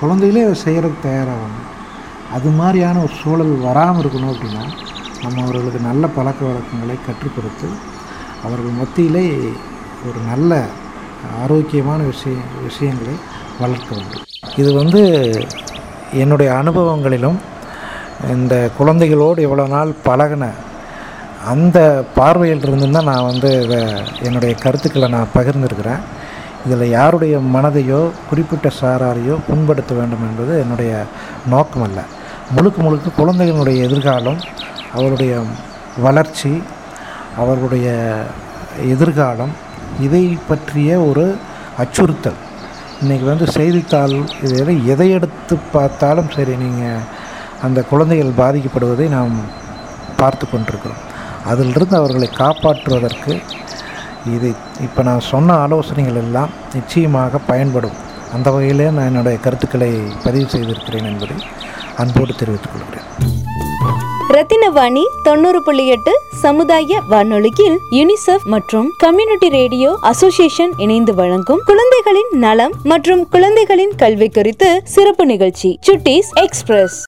குழந்தைகளே செய்கிறதுக்கு தயாராகணும் அது மாதிரியான ஒரு சூழல் வராமல் இருக்கணும் அப்படின்னா நம்ம அவர்களுக்கு நல்ல பழக்க வழக்கங்களை கற்றுக் கொடுத்து அவர்கள் மத்தியிலே ஒரு நல்ல ஆரோக்கியமான விஷய விஷயங்களை வளர்க்க வேண்டும். இது வந்து என்னுடைய அனுபவங்களிலும் இந்த குழந்தைகளோடு இவ்வளோ நாள் பழகின அந்த பார்வையில் இருந்து தான் நான் வந்து இதை என்னுடைய கருத்துக்களை நான் பகிர்ந்திருக்கிறேன். இதில் யாருடைய மனதையோ குறிப்பிட்ட சாராரையோ புண்படுத்த வேண்டும் என்பது என்னுடைய நோக்கம் அல்ல முழுக்க முழுக்க குழந்தைகளுடைய எதிர்காலம் அவருடைய வளர்ச்சி அவர்களுடைய எதிர்காலம் இதை பற்றிய ஒரு அச்சுறுத்தல். இன்றைக்கி வந்து செய்தித்தாள் இதில் எதை எடுத்து பார்த்தாலும் சரி நீங்கள் அந்த குழந்தைகள் பாதிக்கப்படுவதை நாம் பார்த்து கொண்டிருக்கிறோம். அதிலிருந்து அவர்களை காப்பாற்றுவதற்கு இது இப்போ நான் சொன்ன ஆலோசனைகள் எல்லாம் நிச்சயமாக பயன்படும். அந்த வகையிலே நான் என்னுடைய கருத்துக்களை பதிவு செய்திருக்கிறேன் என்பதை. அன்போடு தெரிவித்துக் கொள்கிறேன். ரத்தினவாணி தொண்ணூறு புள்ளி எட்டு சமுதாய வானொலியில் யுனிசெஃப் மற்றும் கம்யூனிட்டி ரேடியோ அசோசியேஷன் இணைந்து வழங்கும் குழந்தைகளின் நலம் மற்றும் குழந்தைகளின் கல்வி குறித்து சிறப்பு நிகழ்ச்சி சுட்டிஸ் எக்ஸ்பிரஸ்.